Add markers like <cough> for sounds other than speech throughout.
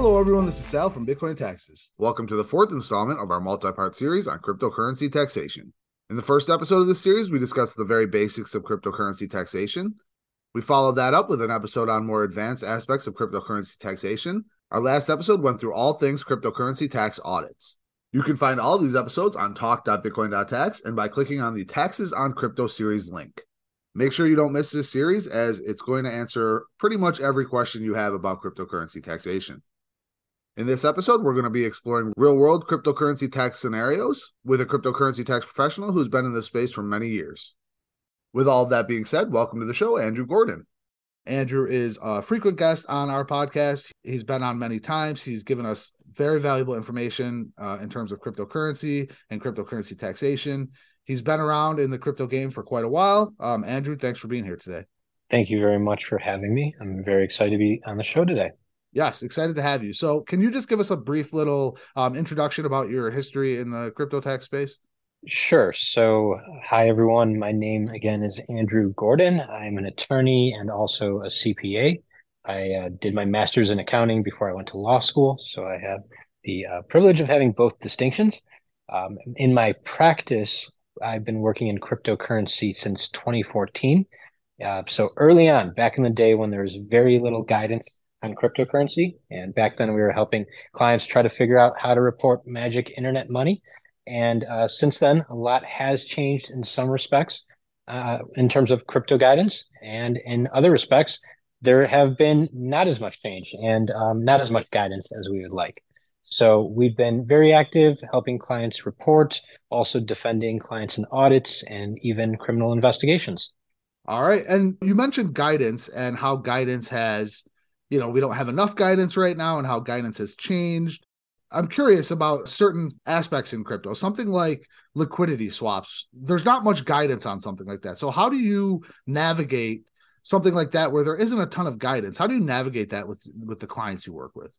Hello, everyone. This is Sal from Bitcoin Taxes. Welcome to the fourth installment of our multi part series on cryptocurrency taxation. In the first episode of this series, we discussed the very basics of cryptocurrency taxation. We followed that up with an episode on more advanced aspects of cryptocurrency taxation. Our last episode went through all things cryptocurrency tax audits. You can find all these episodes on talk.bitcoin.tax and by clicking on the Taxes on Crypto series link. Make sure you don't miss this series as it's going to answer pretty much every question you have about cryptocurrency taxation. In this episode, we're going to be exploring real world cryptocurrency tax scenarios with a cryptocurrency tax professional who's been in this space for many years. With all of that being said, welcome to the show, Andrew Gordon. Andrew is a frequent guest on our podcast. He's been on many times. He's given us very valuable information uh, in terms of cryptocurrency and cryptocurrency taxation. He's been around in the crypto game for quite a while. Um, Andrew, thanks for being here today. Thank you very much for having me. I'm very excited to be on the show today. Yes, excited to have you. So, can you just give us a brief little um, introduction about your history in the crypto tax space? Sure. So, hi everyone. My name again is Andrew Gordon. I'm an attorney and also a CPA. I uh, did my master's in accounting before I went to law school, so I have the uh, privilege of having both distinctions. Um, in my practice, I've been working in cryptocurrency since 2014. Uh, so early on, back in the day when there was very little guidance on cryptocurrency, and back then we were helping clients try to figure out how to report magic internet money. And uh, since then, a lot has changed in some respects uh, in terms of crypto guidance. And in other respects, there have been not as much change and um, not as much guidance as we would like. So we've been very active helping clients report, also defending clients in audits and even criminal investigations. All right. And you mentioned guidance and how guidance has, you know, we don't have enough guidance right now and how guidance has changed. I'm curious about certain aspects in crypto, something like liquidity swaps. There's not much guidance on something like that. So, how do you navigate something like that where there isn't a ton of guidance? How do you navigate that with with the clients you work with?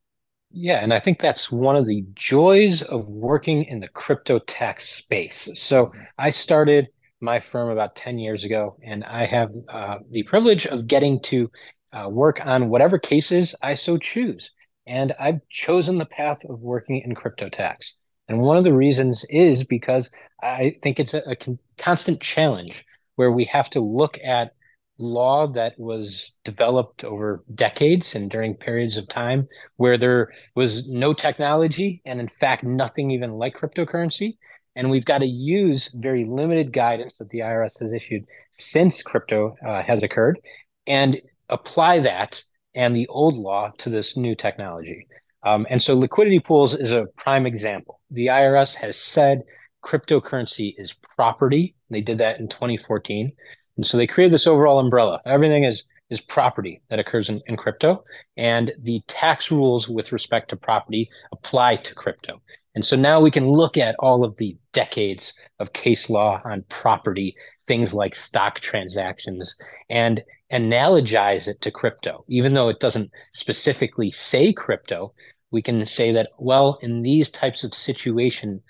Yeah, and I think that's one of the joys of working in the crypto tax space. So, I started my firm about 10 years ago, and I have uh, the privilege of getting to uh, work on whatever cases I so choose. And I've chosen the path of working in crypto tax. And one of the reasons is because I think it's a, a con- constant challenge where we have to look at law that was developed over decades and during periods of time where there was no technology and in fact nothing even like cryptocurrency and we've got to use very limited guidance that the irs has issued since crypto uh, has occurred and apply that and the old law to this new technology. Um, and so liquidity pools is a prime example. The IRS has said cryptocurrency is property. They did that in 2014. And so they created this overall umbrella. Everything is is property that occurs in, in crypto. And the tax rules with respect to property apply to crypto. And so now we can look at all of the decades of case law on property, things like stock transactions, and analogize it to crypto. Even though it doesn't specifically say crypto, we can say that, well, in these types of situations,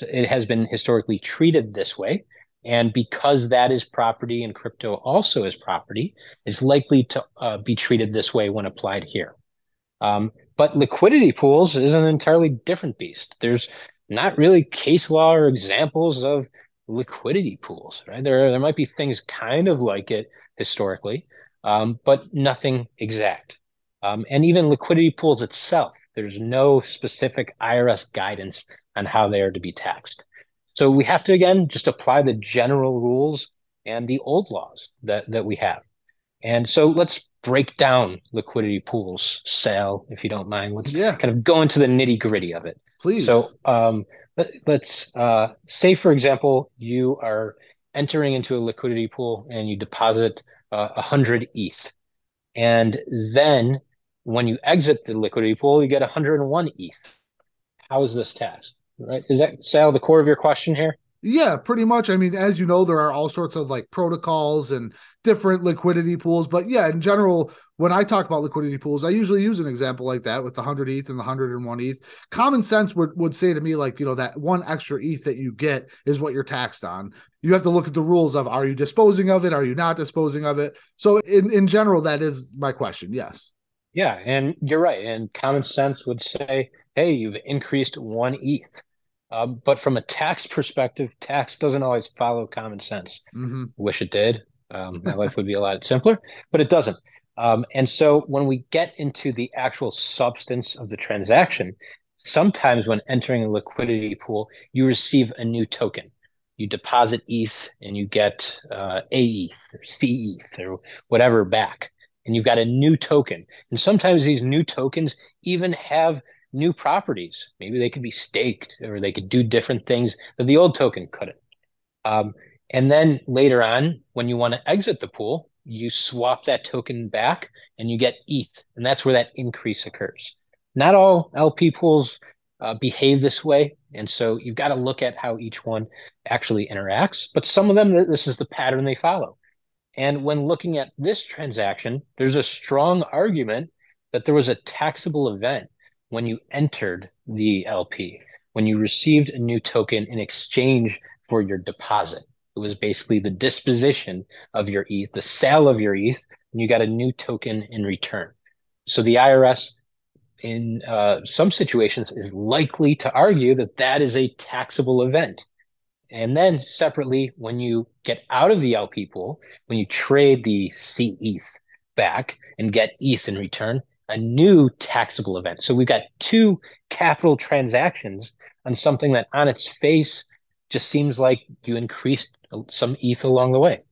it has been historically treated this way. And because that is property and crypto also is property, it's likely to uh, be treated this way when applied here. Um, but liquidity pools is an entirely different beast. There's not really case law or examples of liquidity pools, right? There, there might be things kind of like it historically, um, but nothing exact. Um, and even liquidity pools itself, there's no specific IRS guidance on how they are to be taxed. So we have to again just apply the general rules and the old laws that that we have. And so let's break down liquidity pools, Sal, if you don't mind. Let's yeah. kind of go into the nitty gritty of it. Please. So um, let, us uh, say, for example, you are entering into a liquidity pool and you deposit uh, 100 ETH. And then when you exit the liquidity pool, you get 101 ETH. How is this taxed? Right? Is that, Sal, the core of your question here? Yeah, pretty much. I mean, as you know, there are all sorts of like protocols and different liquidity pools. But yeah, in general, when I talk about liquidity pools, I usually use an example like that with the 100 ETH and the 101 ETH. Common sense would, would say to me, like, you know, that one extra ETH that you get is what you're taxed on. You have to look at the rules of are you disposing of it? Are you not disposing of it? So, in, in general, that is my question. Yes. Yeah, and you're right. And common sense would say, hey, you've increased one ETH. Um, but from a tax perspective, tax doesn't always follow common sense. Mm-hmm. Wish it did. Um, my <laughs> life would be a lot simpler, but it doesn't. Um, and so when we get into the actual substance of the transaction, sometimes when entering a liquidity pool, you receive a new token. You deposit ETH and you get uh, A ETH or C ETH or whatever back, and you've got a new token. And sometimes these new tokens even have new properties. Maybe they could be staked or they could do different things that the old token couldn't. Um, and then later on, when you want to exit the pool, you swap that token back and you get ETH. And that's where that increase occurs. Not all LP pools uh, behave this way. And so you've got to look at how each one actually interacts. But some of them, this is the pattern they follow. And when looking at this transaction, there's a strong argument that there was a taxable event when you entered the LP, when you received a new token in exchange for your deposit. It was basically the disposition of your ETH, the sale of your ETH, and you got a new token in return. So the IRS, in uh, some situations, is likely to argue that that is a taxable event. And then separately, when you get out of the LP pool, when you trade the C ETH back and get ETH in return, a new taxable event. So we've got two capital transactions on something that on its face just seems like you increased some ETH along the way.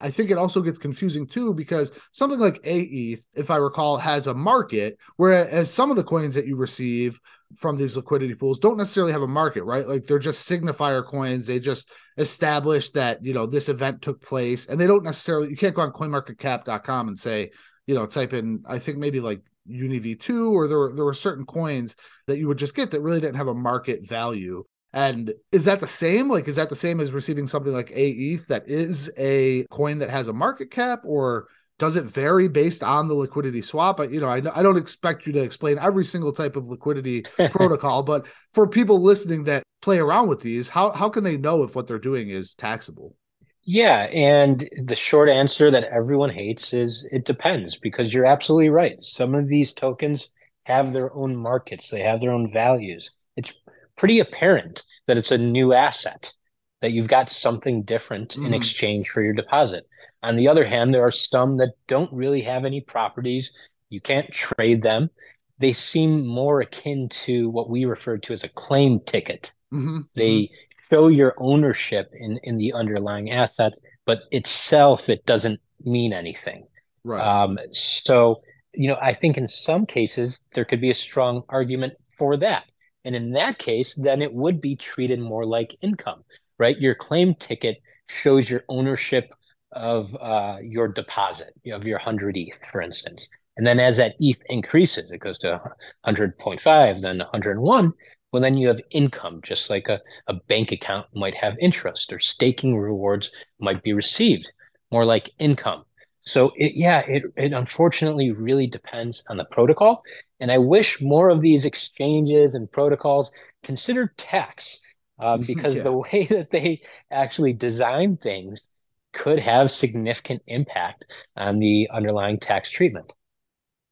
I think it also gets confusing too because something like AETH, if I recall, has a market, whereas some of the coins that you receive from these liquidity pools don't necessarily have a market, right? Like they're just signifier coins. They just establish that, you know, this event took place and they don't necessarily, you can't go on coinmarketcap.com and say, you know, type in, I think maybe like UniV2 or there were there were certain coins that you would just get that really didn't have a market value. And is that the same? Like, is that the same as receiving something like AETH that is a coin that has a market cap, or does it vary based on the liquidity swap? You know, I, I don't expect you to explain every single type of liquidity <laughs> protocol, but for people listening that play around with these, how how can they know if what they're doing is taxable? Yeah, and the short answer that everyone hates is it depends because you're absolutely right. Some of these tokens have their own markets, they have their own values. It's pretty apparent that it's a new asset, that you've got something different mm. in mm-hmm. exchange for your deposit. On the other hand, there are some that don't really have any properties. You can't trade them. They seem more akin to what we refer to as a claim ticket. Mm-hmm. They mm-hmm show your ownership in in the underlying asset, but itself it doesn't mean anything. Right. Um, so you know, I think in some cases there could be a strong argument for that, and in that case, then it would be treated more like income, right? Your claim ticket shows your ownership of uh, your deposit of your 100 ETH, for instance. And then as that ETH increases, it goes to 100.5, then 101 well then you have income just like a, a bank account might have interest or staking rewards might be received more like income so it, yeah it, it unfortunately really depends on the protocol and i wish more of these exchanges and protocols considered tax um, <laughs> because yeah. the way <laughs> that they actually design things could have significant impact on the underlying tax treatment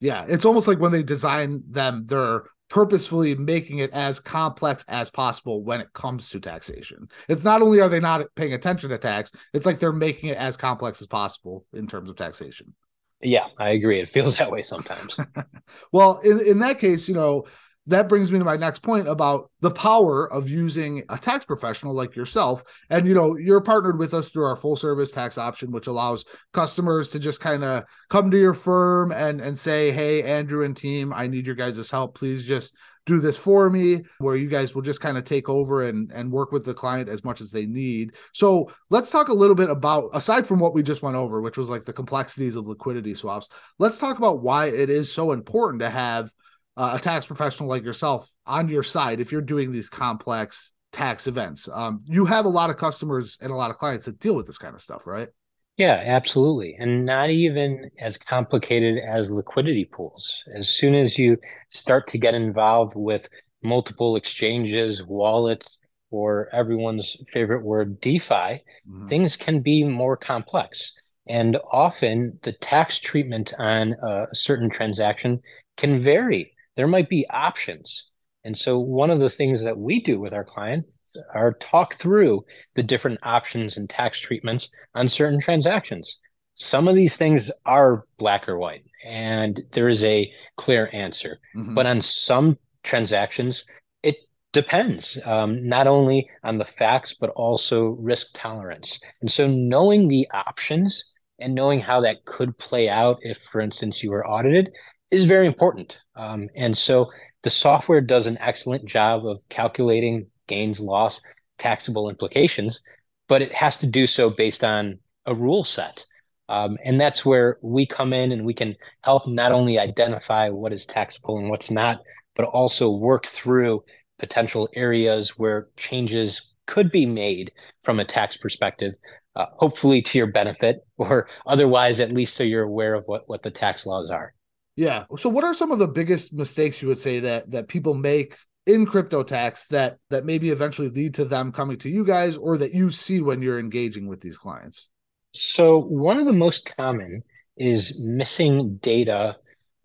yeah it's almost like when they design them they're purposefully making it as complex as possible when it comes to taxation. It's not only are they not paying attention to tax, it's like they're making it as complex as possible in terms of taxation. Yeah, I agree. It feels that way sometimes. <laughs> well, in, in that case, you know, that brings me to my next point about the power of using a tax professional like yourself. And you know, you're partnered with us through our full service tax option, which allows customers to just kind of come to your firm and and say, "Hey, Andrew and team, I need your guys' help. Please just do this for me." Where you guys will just kind of take over and and work with the client as much as they need. So let's talk a little bit about aside from what we just went over, which was like the complexities of liquidity swaps. Let's talk about why it is so important to have uh, a tax professional like yourself on your side if you're doing these complex tax events. Um, you have a lot of customers and a lot of clients that deal with this kind of stuff, right? Yeah, absolutely. And not even as complicated as liquidity pools. As soon as you start to get involved with multiple exchanges, wallets, or everyone's favorite word, DeFi, mm-hmm. things can be more complex. And often the tax treatment on a certain transaction can vary. There might be options. And so one of the things that we do with our client are talk through the different options and tax treatments on certain transactions. Some of these things are black or white, and there is a clear answer. Mm-hmm. But on some transactions, it depends um, not only on the facts, but also risk tolerance. And so knowing the options and knowing how that could play out if, for instance, you were audited is very important. Um, and so the software does an excellent job of calculating gains, loss, taxable implications, but it has to do so based on a rule set. Um, and that's where we come in and we can help not only identify what is taxable and what's not, but also work through potential areas where changes could be made from a tax perspective, uh, hopefully to your benefit, or otherwise, at least so you're aware of what, what the tax laws are. Yeah. So, what are some of the biggest mistakes you would say that that people make in crypto tax that that maybe eventually lead to them coming to you guys or that you see when you're engaging with these clients? So one of the most common is missing data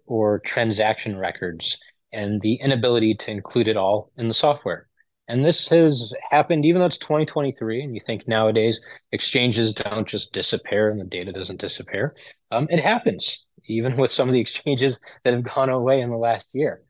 or transaction records and the inability to include it all in the software. And this has happened even though it's 2023 and you think nowadays exchanges don't just disappear and the data doesn't disappear. Um, it happens even with some of the exchanges <laughs> that have gone away in the last year.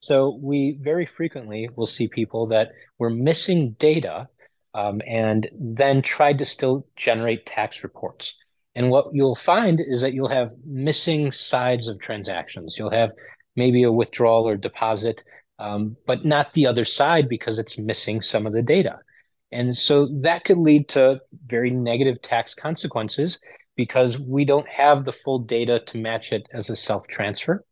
So we very frequently will see people that were missing data um, and then tried to still generate tax reports. And what you'll find is that you'll have missing sides of transactions. You'll have maybe a withdrawal or deposit, um, but not the other side because it's missing some of the data. And so that could lead to very negative tax consequences because we don't have the full data to match it as a self transfer.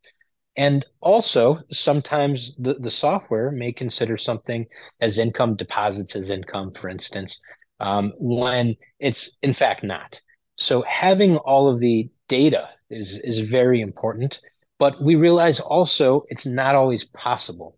And also, sometimes the, the software may consider something as income deposits as income, for instance, um, when it's in fact not. So having all of the data is, is very important, but we realize also it's not always possible.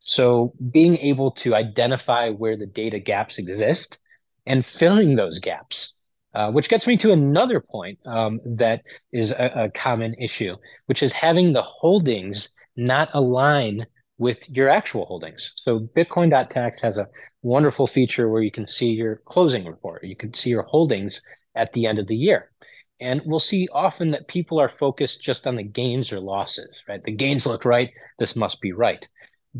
So being able to identify where the data gaps exist and filling those gaps uh, which gets me to another point um, that is a, a, common issue, which is having the holdings not align with your actual holdings. So Bitcoin.tax has a wonderful feature where you can see your closing report. You can see your holdings at the end of the year. And we'll see often that people are focused just on the gains or losses, right? The gains look right. This must be right.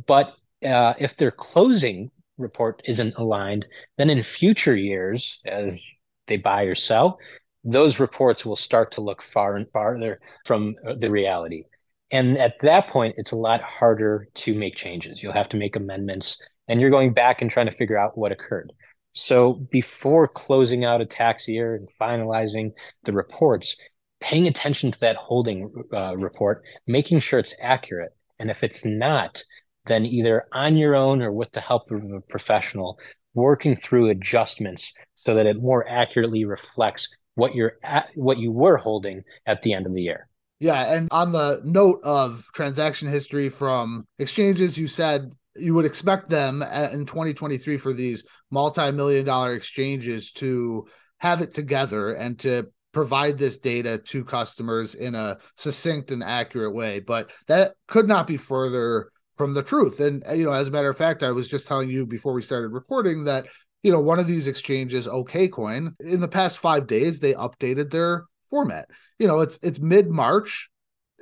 But uh, if their closing report isn't aligned, then in future years, as they buy or sell, those reports will start to look far and farther from the reality. And at that point, it's a lot harder to make changes. You'll have to make amendments and you're going back and trying to figure out what occurred. So before closing out a tax year and finalizing the reports, paying attention to that holding uh, report, making sure it's accurate. And if it's not, then either on your own or with the help of a professional, working through adjustments so that it more accurately reflects what you're at, what you were holding at the end of the year. Yeah, and on the note of transaction history from exchanges, you said you would expect them in 2023 for these multi-million dollar exchanges to have it together and to provide this data to customers in a succinct and accurate way but that could not be further from the truth and you know as a matter of fact i was just telling you before we started recording that you know, one of these exchanges, OKCoin, in the past five days, they updated their format. You know, it's it's mid March,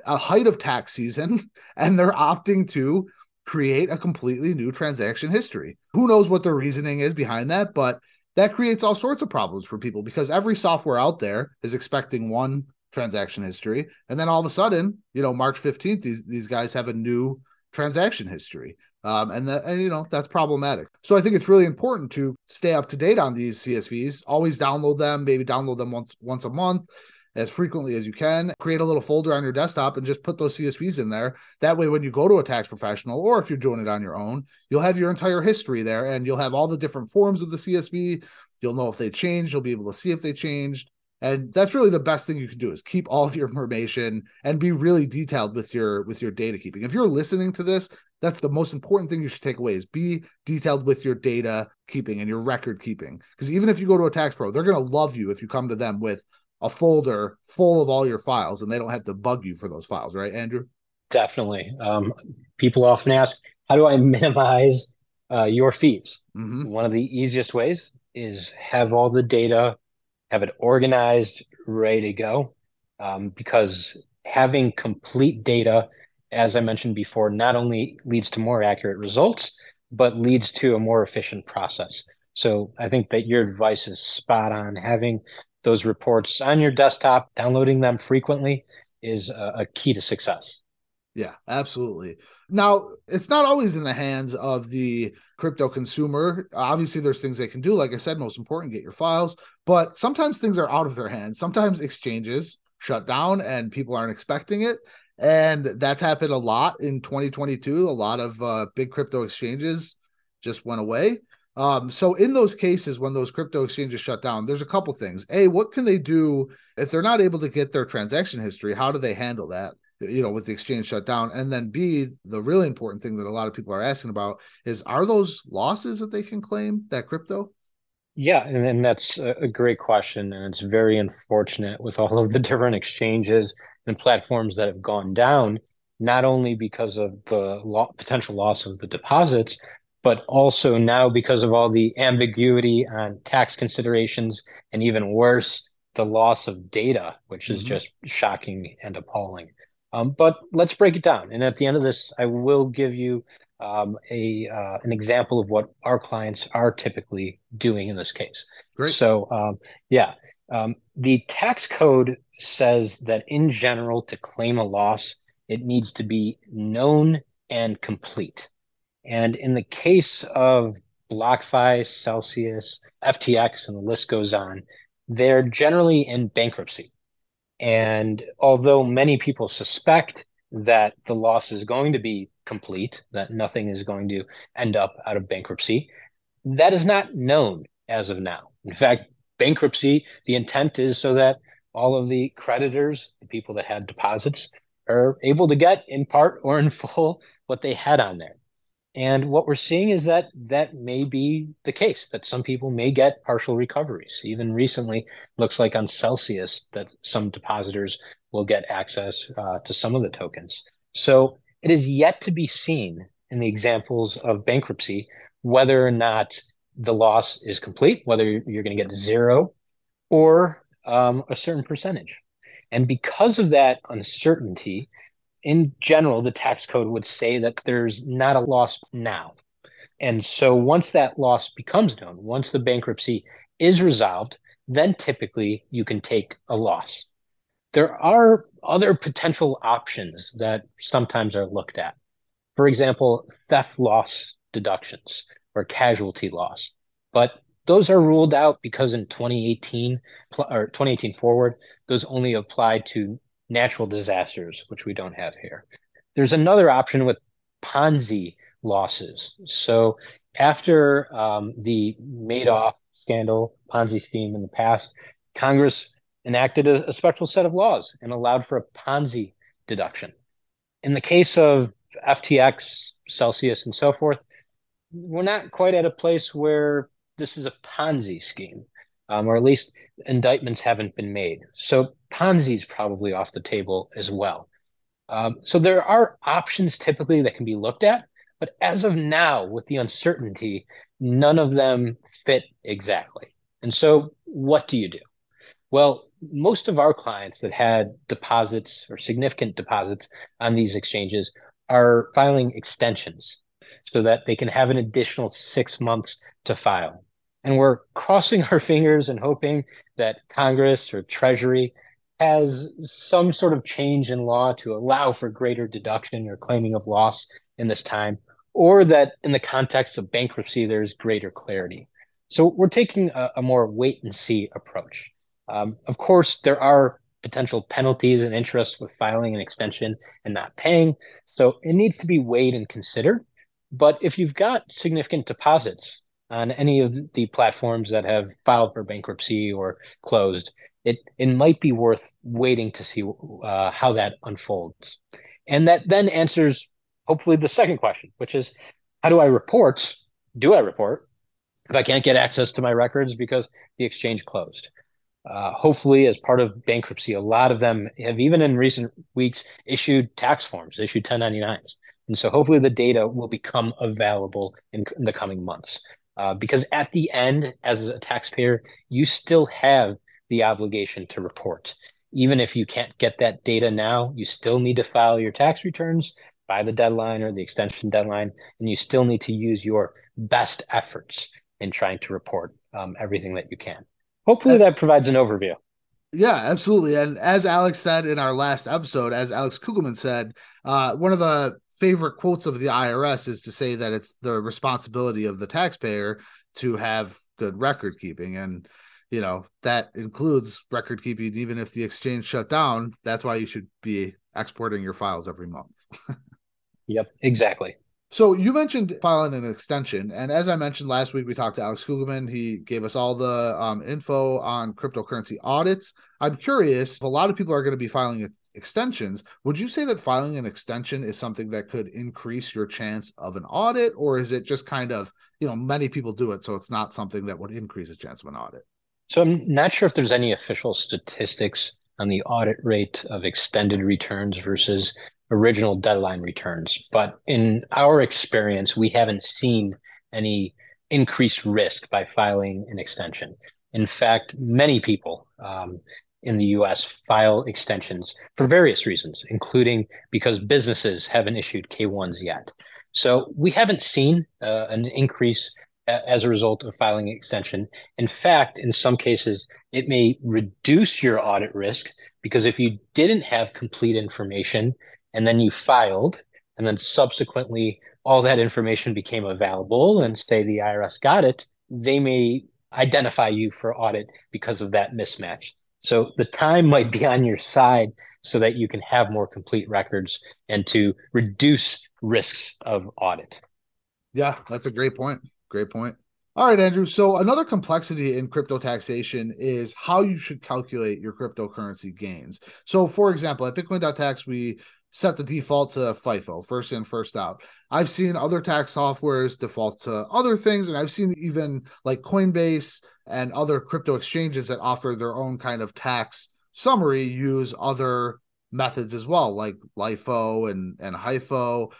a height of tax season, <laughs> and they're opting to create a completely new transaction history. Who knows what the reasoning is behind that, but that creates all sorts of problems for people because every software out there is expecting one transaction history, and then all of a sudden, you know, March fifteenth, these these guys have a new transaction history. Um, and that, and, you know, that's problematic. So I think it's really important to stay up to date on these CSVs. Always download them, maybe download them once once a month as frequently as you can. Create a little folder on your desktop and just put those CSVs in there. That way, when you go to a tax professional or if you're doing it on your own, you'll have your entire history there and you'll have all the different forms of the CSV. You'll know if they changed. You'll be able to see if they changed. And that's really the best thing you can do is keep all of your information and be really detailed with your with your data keeping. If you're listening to this that's the most important thing you should take away is be detailed with your data keeping and your record keeping. Because even if you go to a tax pro, they're going to love you if you come to them with a folder full of all your files and they don't have to bug you for those files, right, Andrew? Definitely. Um, people often ask, how do I <laughs> minimize uh, your fees? Mm-hmm. One of the easiest ways is have all the data, have it organized, ready to go. Um, because having complete data, as I mentioned before, not only leads to more accurate results, but leads to a more efficient process. So I think that your advice is spot on. Having those reports on your desktop, downloading them frequently is a, a key to success. Yeah, absolutely. Now, it's not always in the hands of the crypto consumer. Obviously, there's things they can do. Like I said, most important, get your files. But sometimes things are out of their hands. Sometimes exchanges shut down and people aren't expecting it. And that's happened a lot in 2022. A lot of uh, big crypto exchanges just went away. Um, so in those cases, when those crypto exchanges shut down, there's a couple things. A, what can they do if they're not able to get their transaction history? How do they handle that? You know, with the exchange shut down, and then B, the really important thing that a lot of people are asking about is: Are those losses that they can claim that crypto? Yeah, and, and that's a great question, and it's very unfortunate with all of the different exchanges and platforms that have gone down, not only because of the lo- potential loss of the deposits, but also now because of all the ambiguity on tax considerations and even worse, the loss of data, which is mm-hmm. just shocking and appalling. Um, but let's break it down. And at the end of this, I will give you um, a uh, an example of what our clients are typically doing in this case. Great. So, um, yeah, um, the tax code says that in general, to claim a loss, it needs to be known and complete. And in the case of BlockFi, Celsius, FTX, and the list goes on, they're generally in bankruptcy. And although many people suspect that the loss is going to be complete, that nothing is going to end up out of bankruptcy, that is not known as of now. In fact, bankruptcy, the intent is so that all of the creditors, the people that had deposits, are able to get in part or in full what they had on there. And what we're seeing is that that may be the case, that some people may get partial recoveries. Even recently, looks like on Celsius that some depositors will get access uh, to some of the tokens. So it is yet to be seen in the examples of bankruptcy whether or not the loss is complete, whether you're going to get zero or um, a certain percentage. And because of that uncertainty, in general, the tax code would say that there's not a loss now. And so once that loss becomes known, once the bankruptcy is resolved, then typically you can take a loss. There are other potential options that sometimes are looked at. For example, theft loss deductions or casualty loss. But those are ruled out because in 2018 or 2018 forward, those only apply to natural disasters, which we don't have here. There's another option with Ponzi losses. So after um, the Madoff scandal, Ponzi scheme in the past, Congress enacted a, a special set of laws and allowed for a Ponzi deduction. In the case of FTX, Celsius, and so forth, we're not quite at a place where this is a Ponzi scheme, um, or at least indictments haven't been made. So Ponzi is probably off the table as well. Um, so there are options typically that can be looked at, but as of now, with the uncertainty, none of them fit exactly. And so, what do you do? Well, most of our clients that had deposits or significant deposits on these exchanges are filing extensions so that they can have an additional six months to file. And we're crossing <laughs> our fingers and hoping that Congress or Treasury has some sort of change in law to allow for greater deduction or claiming of loss in this time, or that in the context of bankruptcy, there's greater clarity. So we're taking a, a more wait and see approach. Um, of course, there are potential penalties and interest with filing an extension and not paying. So it needs to be weighed and considered. But if you've got significant deposits on any of the platforms that have filed for bankruptcy or closed, it it might be worth waiting to see uh, how that unfolds. And that then answers hopefully the second question, which is how do I report? Do I report if I can't get access to my records because the exchange closed? Uh, hopefully, as part of bankruptcy, a lot of them have even in recent weeks issued tax forms, issued 1099s. And so hopefully the data will become available in, in the coming months. Uh, because at the end, as a taxpayer, you still have the obligation to report. Even if you can't get that data now, you still need to file your tax returns by the deadline or the extension deadline, and you still need to use your best efforts in trying to report um, everything that you can. Hopefully, that provides an overview. Yeah, absolutely. And as Alex said in our last episode, as Alex Kugelman said, uh, one of the favorite quotes of the IRS is to say that it's the responsibility of the taxpayer to have good record keeping. And, you know, that includes record keeping, even if the exchange shut down. That's why you should be exporting your files every month. <laughs> yep, exactly. So you mentioned filing an extension, and as I mentioned last week, we talked to Alex Kugelman. He gave us all the um, info on cryptocurrency audits. I'm curious if a lot of people are going to be filing extensions. Would you say that filing an extension is something that could increase your chance of an audit, or is it just kind of you know many people do it, so it's not something that would increase the chance of an audit? So I'm not sure if there's any official statistics on the audit rate of extended returns versus original deadline returns. But in our experience, we haven't seen any increased risk by filing an extension. In fact, many people um, in the US file extensions for various reasons, including because businesses haven't issued K1s yet. So we haven't seen uh, an increase as a result of filing an extension. In fact, in some cases, it may reduce your audit risk because if you didn't have complete information, and then you filed, and then subsequently all that information became available, and say the IRS got it, they may identify you for audit because of that mismatch. So the time might be on your side so that you can have more complete records and to reduce risks of audit. Yeah, that's a great point. Great point. All right, Andrew. So another complexity in crypto taxation is how you should calculate your cryptocurrency gains. So, for example, at Bitcoin.tax, we set the default to FIFO, first in, first out. I've seen other tax softwares default to other things, and I've seen even like Coinbase and other crypto exchanges that offer their own kind of tax summary use other methods as well, like LIFO and, and HIFO.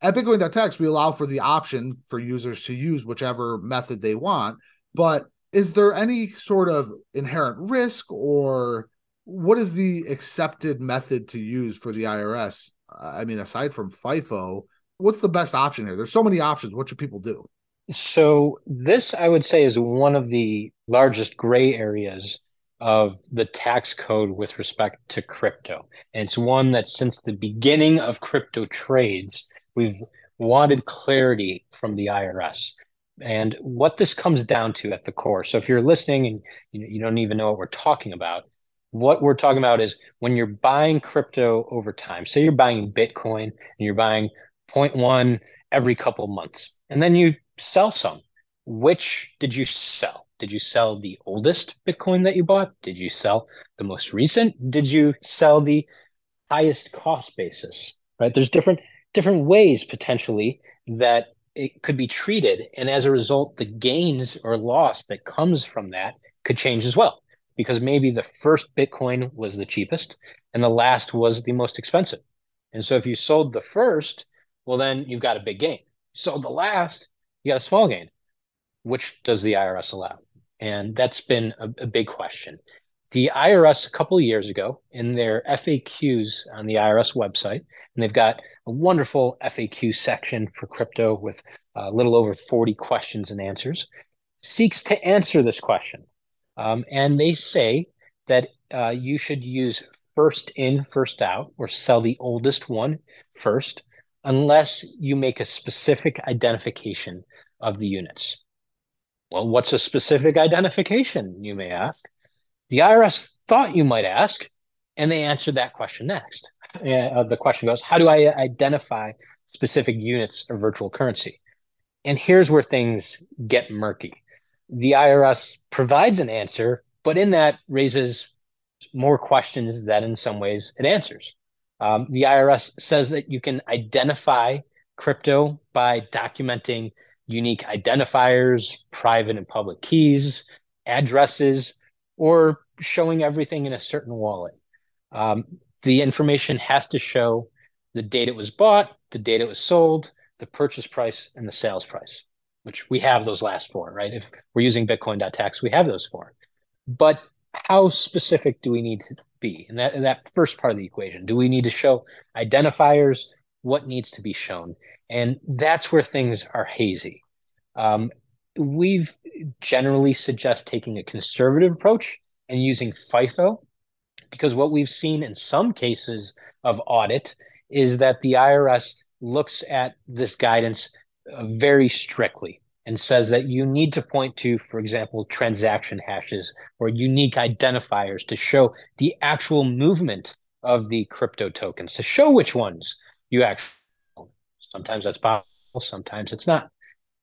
At Bitcoin.tax, we allow for the option for users to use whichever method they want. But is there any sort of inherent risk or what is the accepted method to use for the IRS? I mean, aside from FIFO, what's the best option here? There's so many options. What should people do? So, this I would say is one of the largest gray areas of the tax code with respect to crypto. And it's one that since the beginning of crypto trades, we've wanted clarity from the IRS. And what this comes down to at the core. So, if you're listening and you don't even know what we're talking about, what we're talking about is when you're buying crypto over time. Say you're buying bitcoin and you're buying 0.1 every couple months and then you sell some. Which did you sell? Did you sell the oldest bitcoin that you bought? Did you sell the most recent? Did you sell the highest cost basis right? There's different different ways potentially that it could be treated and as a result the gains or loss that comes from that could change as well because maybe the first Bitcoin was the cheapest and the last was the most expensive. And so if you sold the first, well, then you've got a big gain. sold the last, you got a small gain. Which does the IRS allow? And that's been a, a big question. The IRS a couple of years ago in their FAQs on the IRS website, and they've got a wonderful FAQ section for crypto with a little over 40 questions and answers, seeks to answer this question um, and they say that uh, you should use first in, first out, or sell the oldest one first, unless you make a specific identification of the units. Well, what's a specific identification, you may ask? The IRS thought you might ask, and they answered that question next. Uh, the question goes How do I identify specific units of virtual currency? And here's where things get murky the IRS provides an answer, but in that raises more questions that in some ways it answers. Um, the IRS says that you can identify crypto by documenting unique identifiers, private and public keys, addresses, or showing everything in a certain wallet. Um, the information has to show the date it was bought, the date it was sold, the purchase price, and the sales price, which we have those last four, right? If we're using Bitcoin.tax, we have those four. But how specific do we need to be in that that first part of the equation? Do we need to show identifiers? What needs to be shown? And that's where things are hazy. Um, we've generally suggest taking a conservative approach and using FIFO because what we've seen in some cases of audit is that the IRS looks at this guidance uh, very strictly and says that you need to point to, for example, transaction hashes or unique identifiers to show the actual movement of the crypto tokens, to show which ones you actually. Sometimes that's possible, sometimes it's not.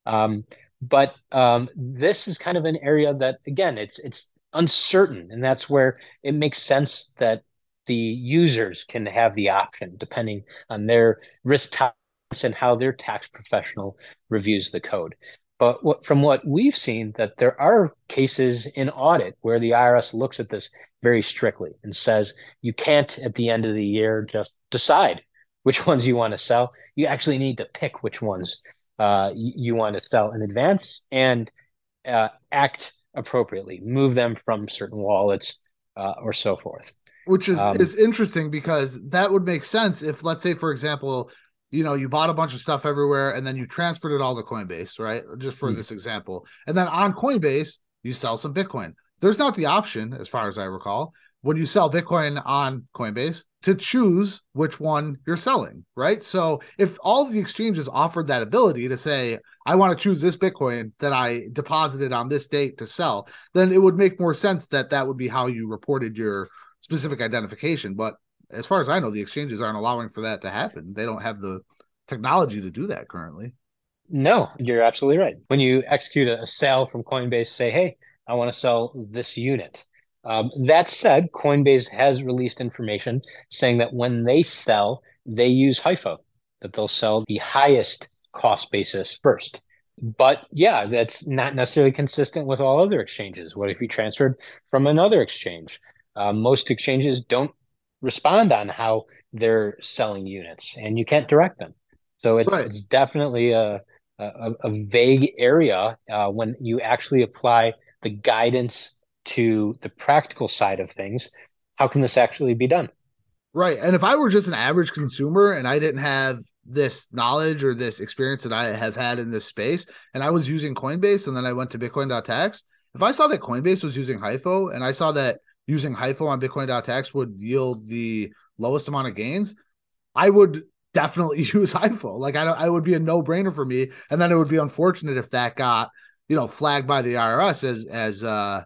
Um, but um, this is kind of an area that, again, it's it's uncertain, and that's where it makes sense that the users can have the option depending on their risk tolerance and how their tax professional reviews the code. But what, from what we've seen, that there are cases in audit where the IRS looks at this very strictly and says you can't at the end of the year just decide which <laughs> ones you want to sell. You actually need to pick which ones uh, you, you, want to sell in advance and uh, act appropriately, move them from certain wallets uh, or so forth. Which is um, is interesting because that would make sense if, let's say, for example, you know, you bought a bunch of stuff everywhere and then you transferred it all to Coinbase, right? Just for mm-hmm. this example, and then on Coinbase you sell some Bitcoin. There's not the option, as far as I recall, when you sell Bitcoin on Coinbase to choose which one you're selling, right? So if all of the exchanges offered that ability to say, I want to choose this Bitcoin that I deposited on this date to sell, then it would make more sense that that would be how you reported your specific identification. But as far as I know, the exchanges aren't allowing for that to happen. They don't have the technology to do that currently. No, you're absolutely right. When you execute a sale from Coinbase, say, hey, I want to sell this unit um, that said, Coinbase has released information saying that when they sell, they use HIFO, that they'll sell the highest cost basis first. But yeah, that's not necessarily consistent with all other exchanges. What if you transferred from another exchange? Uh, most exchanges don't respond on how they're selling units, and you can't direct them. So it's, right. it's definitely a, a, a vague area uh, when you actually apply the guidance to the practical side of things, how can this actually be done? Right. And if I were just an average consumer and I didn't have this knowledge or this experience that I have had in this space, and I was using Coinbase and then I went to Bitcoin.tax, if I saw that Coinbase was using HIFO and I saw that using HIFO on Bitcoin.tax would yield the lowest amount of gains, I would definitely <laughs> use HIFO. Like I, I would be a no brainer for me. And then it would be unfortunate if that got, you know, flagged by the IRS as, as, uh,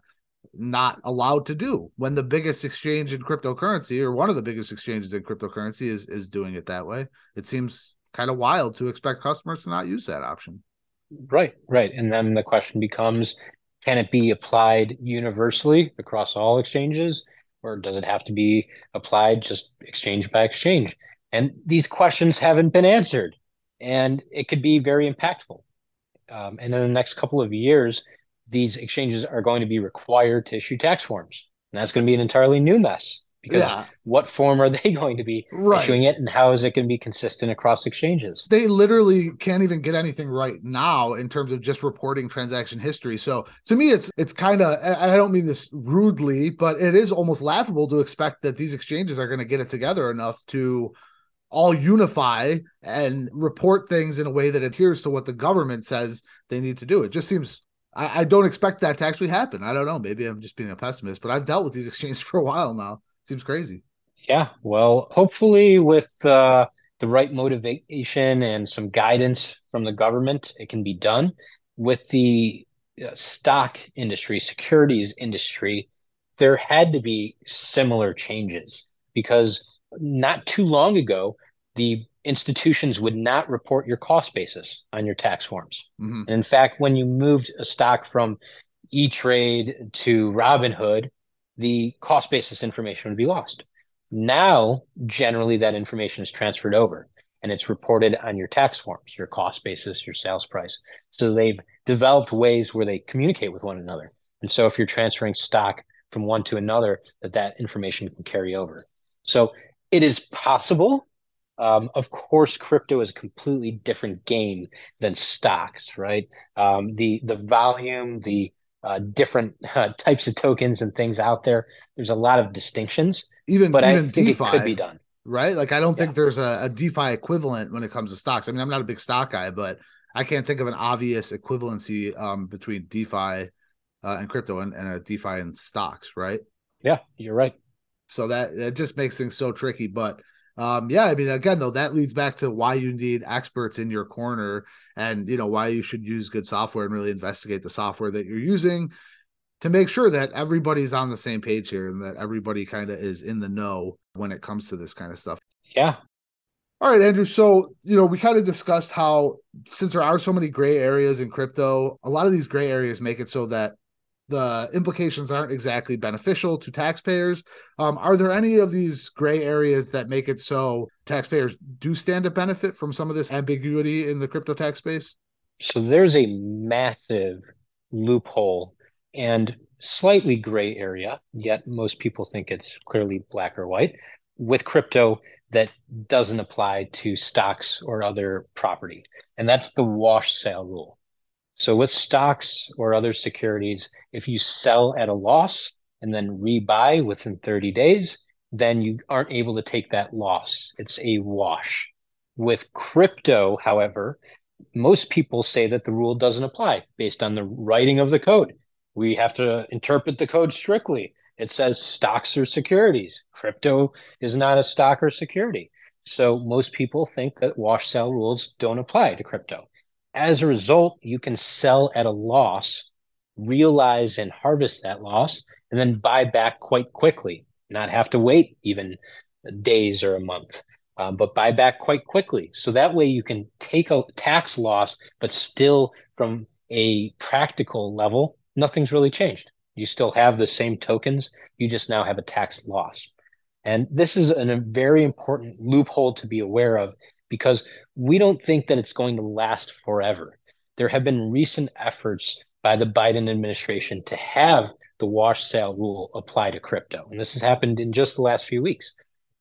not allowed to do when the biggest exchange in cryptocurrency or one of the biggest exchanges in cryptocurrency is is doing it that way. It seems kind of wild to expect customers to not use that option. Right right. And then the question becomes can it be applied universally across all exchanges or does it have to be applied just exchange by exchange? And these questions haven't been answered and it could be very impactful. Um, and in the next couple of years these exchanges are going to be required to issue tax forms. And that's going to be an entirely new mess because yeah. what form are <laughs> they going to be right. issuing it and how is it going to be consistent across exchanges they literally can't even get anything right now in terms of just reporting transaction history so to me it's it's kind of i don't mean this rudely but it is almost laughable to expect that these exchanges are going to get it together enough to all unify and report things in a way that adheres to what the government says they need to do it just seems I, I, don't expect that to actually happen. I don't know. Maybe I'm just being a pessimist, but I've dealt with these <laughs> exchanges for a while now. It seems crazy. Yeah. Well, hopefully, with uh, the right motivation and some guidance from the government, it can be done. With the uh, stock industry, securities industry, there had to be similar changes because not too long ago, the institutions would not report your cost basis on your tax forms. Mm-hmm. And in fact, when you moved a stock from E Trade to Robinhood, the cost basis information would be lost. Now, generally, that information is transferred over and it's reported on your tax forms, your cost basis, your sales price. So they've developed ways where they communicate with one another. And so if you're transferring stock from one to another, that that information can carry over. So it is possible. Um, of course, crypto is a completely different game than stocks, right? Um, the the volume, the uh, different <laughs> uh, types of tokens and things out there. There's a lot of distinctions. Even but even I think DeFi, it could be done. Right? Like I don't Yeah. think there's a, a DeFi equivalent when it comes to stocks. I mean, I'm not a big stock guy, but I can't think of an obvious equivalency um, between DeFi uh, and crypto and, and a DeFi and stocks, right? Yeah, you're right. So that that just makes things so tricky. But um, yeah, I mean, again, though, that leads back to why you need experts in your corner, and you know why you should use good software and really investigate the software that you're using to make sure that everybody's on the same page here and that everybody kind of is in the know when it comes to this kind of stuff. Yeah, All right, Andrew. So, you know, we kind of discussed how since there are so many gray areas in crypto, a lot of these gray areas make it so that the implications aren't exactly beneficial to taxpayers. Um, are there any of these gray areas that make it so taxpayers do stand to benefit from some of this ambiguity in the crypto tax space? So there's a massive loophole and slightly gray area, yet most people think it's clearly black or white with crypto that doesn't apply to stocks or other property. And that's the wash sale rule. So with stocks or other securities, if you sell at a loss and then rebuy within 30 days, then you aren't able to take that loss. It's a wash. With crypto, however, most people say that the rule doesn't apply based on the writing of the code. We have to interpret the code strictly. It says stocks or securities. Crypto is not a stock or security. So most people think that wash sale rules don't apply to crypto. As a result, you can sell at a loss, realize and harvest that loss, and then buy back quite quickly, not have to wait even days or a month um, but buy back quite quickly. So that way you can take a tax loss, but still from a practical level, nothing's really changed. You still have the same tokens, you just now have a tax loss. And this is a very important loophole to be aware of because we don't think that it's going to last forever. There have been recent efforts by the Biden administration to have the wash sale rule apply to crypto. And this has happened in just the last few weeks.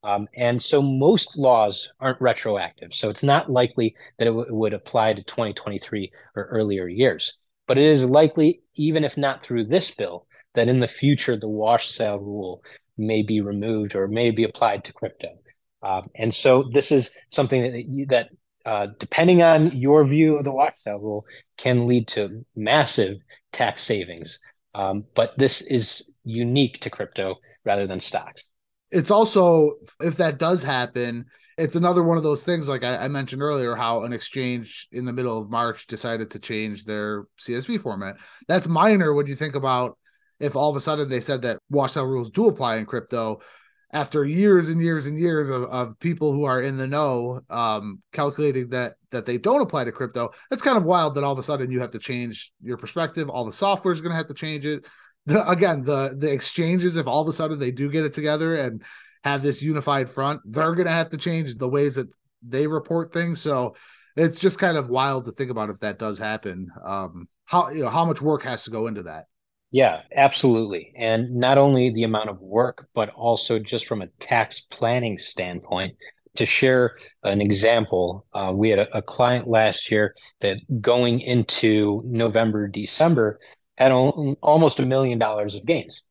Um, and so most laws aren't retroactive. So it's not likely that it, w- it would apply to 2023 or earlier years. But it is likely, even if not through this bill, that in the future the wash sale rule may be removed or may be applied to crypto. Um, and so this is something that, that uh, depending on your view of the wash rule, can lead to massive tax savings. Um, but this is unique to crypto rather than stocks it's also if that does happen it's another one of those things like I, I, mentioned earlier how an exchange in the middle of march decided to change their csv format that's minor when you think about if all of a sudden they said that wash rules do apply in crypto after years and years and years of, of people who are in the know um, calculating that that they don't apply to crypto it's kind of wild that all of a sudden you have to change your perspective. All the software is going to have to change it. The, again the the exchanges if all of a sudden they do get it together and have this unified front they're going to have to change the ways that they report things. So it's just kind of wild to think about if that does happen. Um how you know how much work has to go into that yeah absolutely and not only the amount of work but also just from a tax planning standpoint to share an example uh, we had a, a client last year that going into november december had almost a million dollars of gains.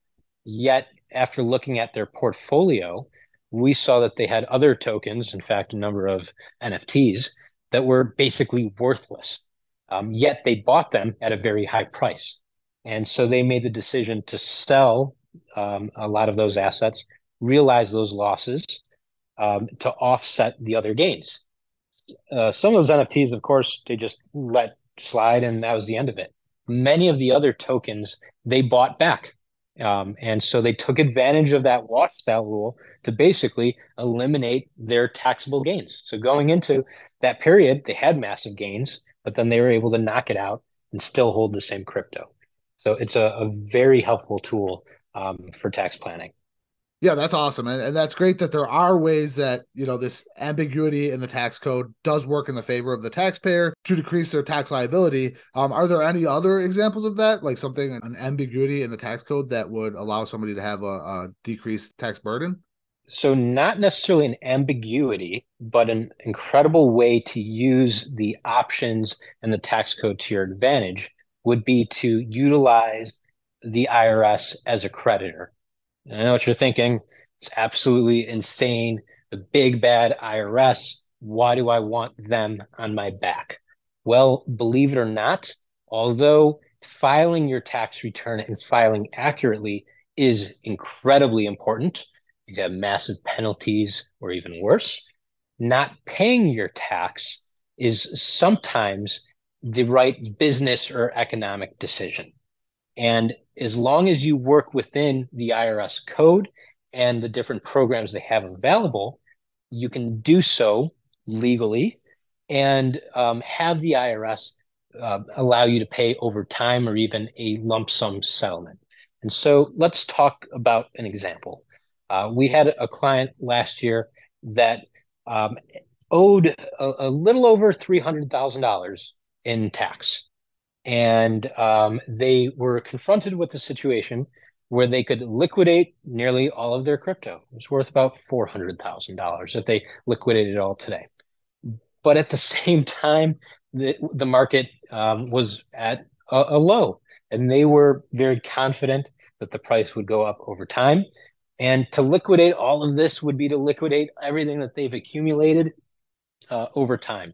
Yet, after looking at their portfolio, we saw that they had other tokens, in fact, a number of NFTs that were basically worthless. Um, yet they bought them at a very high price. And so they made the decision to sell um, a lot of those assets, realize those losses um, to offset the other gains. Uh, some of those NFTs, of course, they just let slide and that was the end of it many of the other tokens they bought back. Um, and so they took advantage of that wash sale rule to basically eliminate their taxable gains. So going into that period, they had massive gains, but then they were able to knock it out and still hold the same crypto. So it's a, a very helpful tool um, for tax planning. Yeah, that's awesome. And, and that's great that there are ways that, you know, this ambiguity in the tax code does work in the favor of the taxpayer to decrease their tax liability. Um, are there any other examples of that? Like something, an ambiguity in the tax code that would allow somebody to have a, a decreased tax burden? So, not necessarily an ambiguity, but an incredible way to use the options and the tax code to your advantage would be to utilize the IRS as a creditor. I know what you're thinking. It's absolutely insane. The big bad IRS. Why do I want them on my back? Well, believe it or not, although filing your tax return and filing accurately is incredibly important, you have massive penalties or even worse. Not paying your tax is sometimes the right business or economic decision. And as long as you work within the IRS code and the different programs they have available, you can do so legally and um, have the IRS uh, allow you to pay over time or even a lump sum settlement. And so let's talk about an example. Uh, we had a client last year that um, owed a, a, little over $300,000 in tax and um, they were confronted with a situation where they could liquidate nearly all of their crypto. It was worth about four hundred thousand dollars if they liquidated it all today. But at the <laughs> same time, the the market um, was at a, a low, and they were very confident that the price would go up over time. And to liquidate all of this would be to liquidate everything that they've accumulated uh, over time.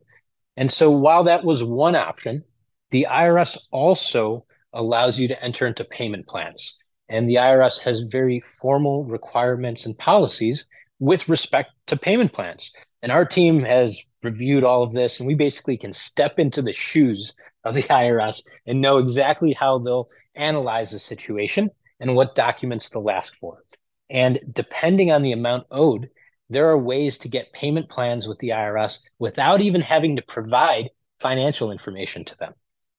And so, while that was one option, the IRS also allows you to enter into payment plans. And the IRS has very formal requirements and policies with respect to payment plans. And our team has reviewed all of this, and we basically can step into the shoes of the <laughs> IRS and know exactly how they'll analyze the situation and what documents they'll ask for. And depending on the amount owed, there are ways to get payment plans with the IRS without even having to provide financial information to them.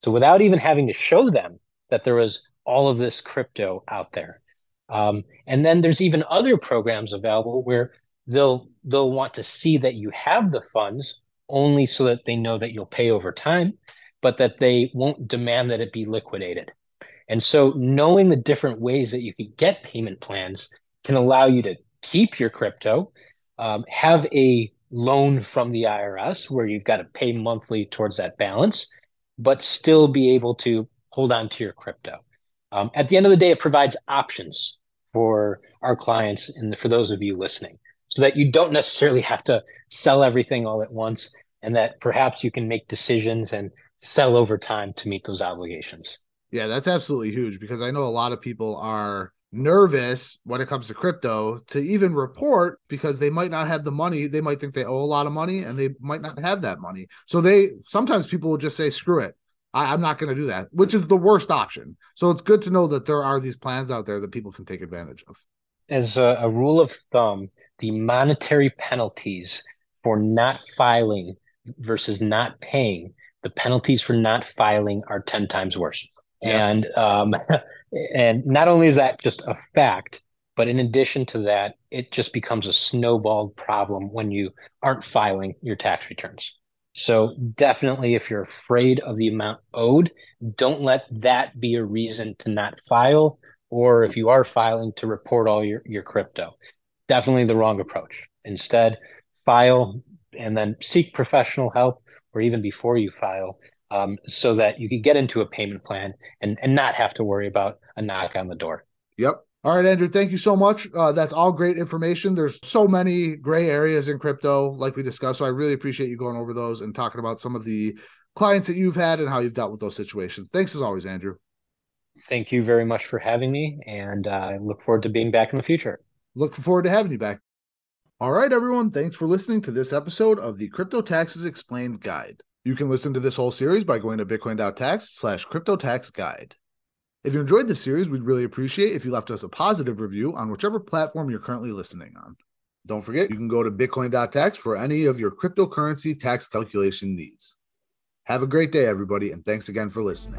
So without even having to show them that there was all of this crypto out there. Um, and then there's even other programs available where they'll they'll want to see that you have the funds only so that they know that you'll pay over time, but that they won't demand that it be liquidated. And so knowing the different ways that you could get payment plans can allow you to keep your crypto, um, have a loan from the IRS where you've got to pay monthly towards that balance, but still be able to hold on to your crypto. Um, at the end of the day, it provides options for our clients and for those of you listening so that you don't necessarily have to sell everything all at once and that perhaps you can make decisions and sell over time to meet those obligations. Yeah, that's absolutely huge because I know a lot of people are nervous when it comes to crypto to even report because they might not have the money. They might think they owe a lot of money and they might not have that money. So they sometimes people will just say, screw it. I, am not going to do that, which is the worst option. So it's good to know that there are these plans out there that people can take advantage of. As a, a rule of thumb, the monetary penalties for not filing versus not paying, the penalties for not filing are 10 times worse. Yeah. And um, <laughs> and not only is that just a fact, but in addition to that, it just becomes a snowballed problem when you aren't filing your tax returns. So definitely, if you're afraid of the amount owed, don't let that be a reason to not file, or if you are filing, to report all your, your crypto. Definitely the wrong approach. Instead, file and then seek professional help, or even before you file, um, so that you can get into a payment plan and, and not have to worry about a knock on the door. Yep. All right, Andrew, thank you so much. Uh, that's all great information. There's so many gray areas in crypto, like we discussed. So I really appreciate you going over those and talking about some of the clients that you've had and how you've dealt with those situations. Thanks as always, Andrew. Thank you very much for having me. And uh, I look forward to being back in the future. Looking forward to having you back. All right, everyone. Thanks for listening to this episode of the Crypto Taxes Explained Guide. You can listen to this whole series by going to bitcoin.tax slash crypto tax guide. If you enjoyed this series, we'd really appreciate if you left us a positive review on whichever platform you're currently listening on. Don't forget, you can go to bitcoin.tax for any of your cryptocurrency tax calculation needs. Have a great day, everybody, and thanks again for listening.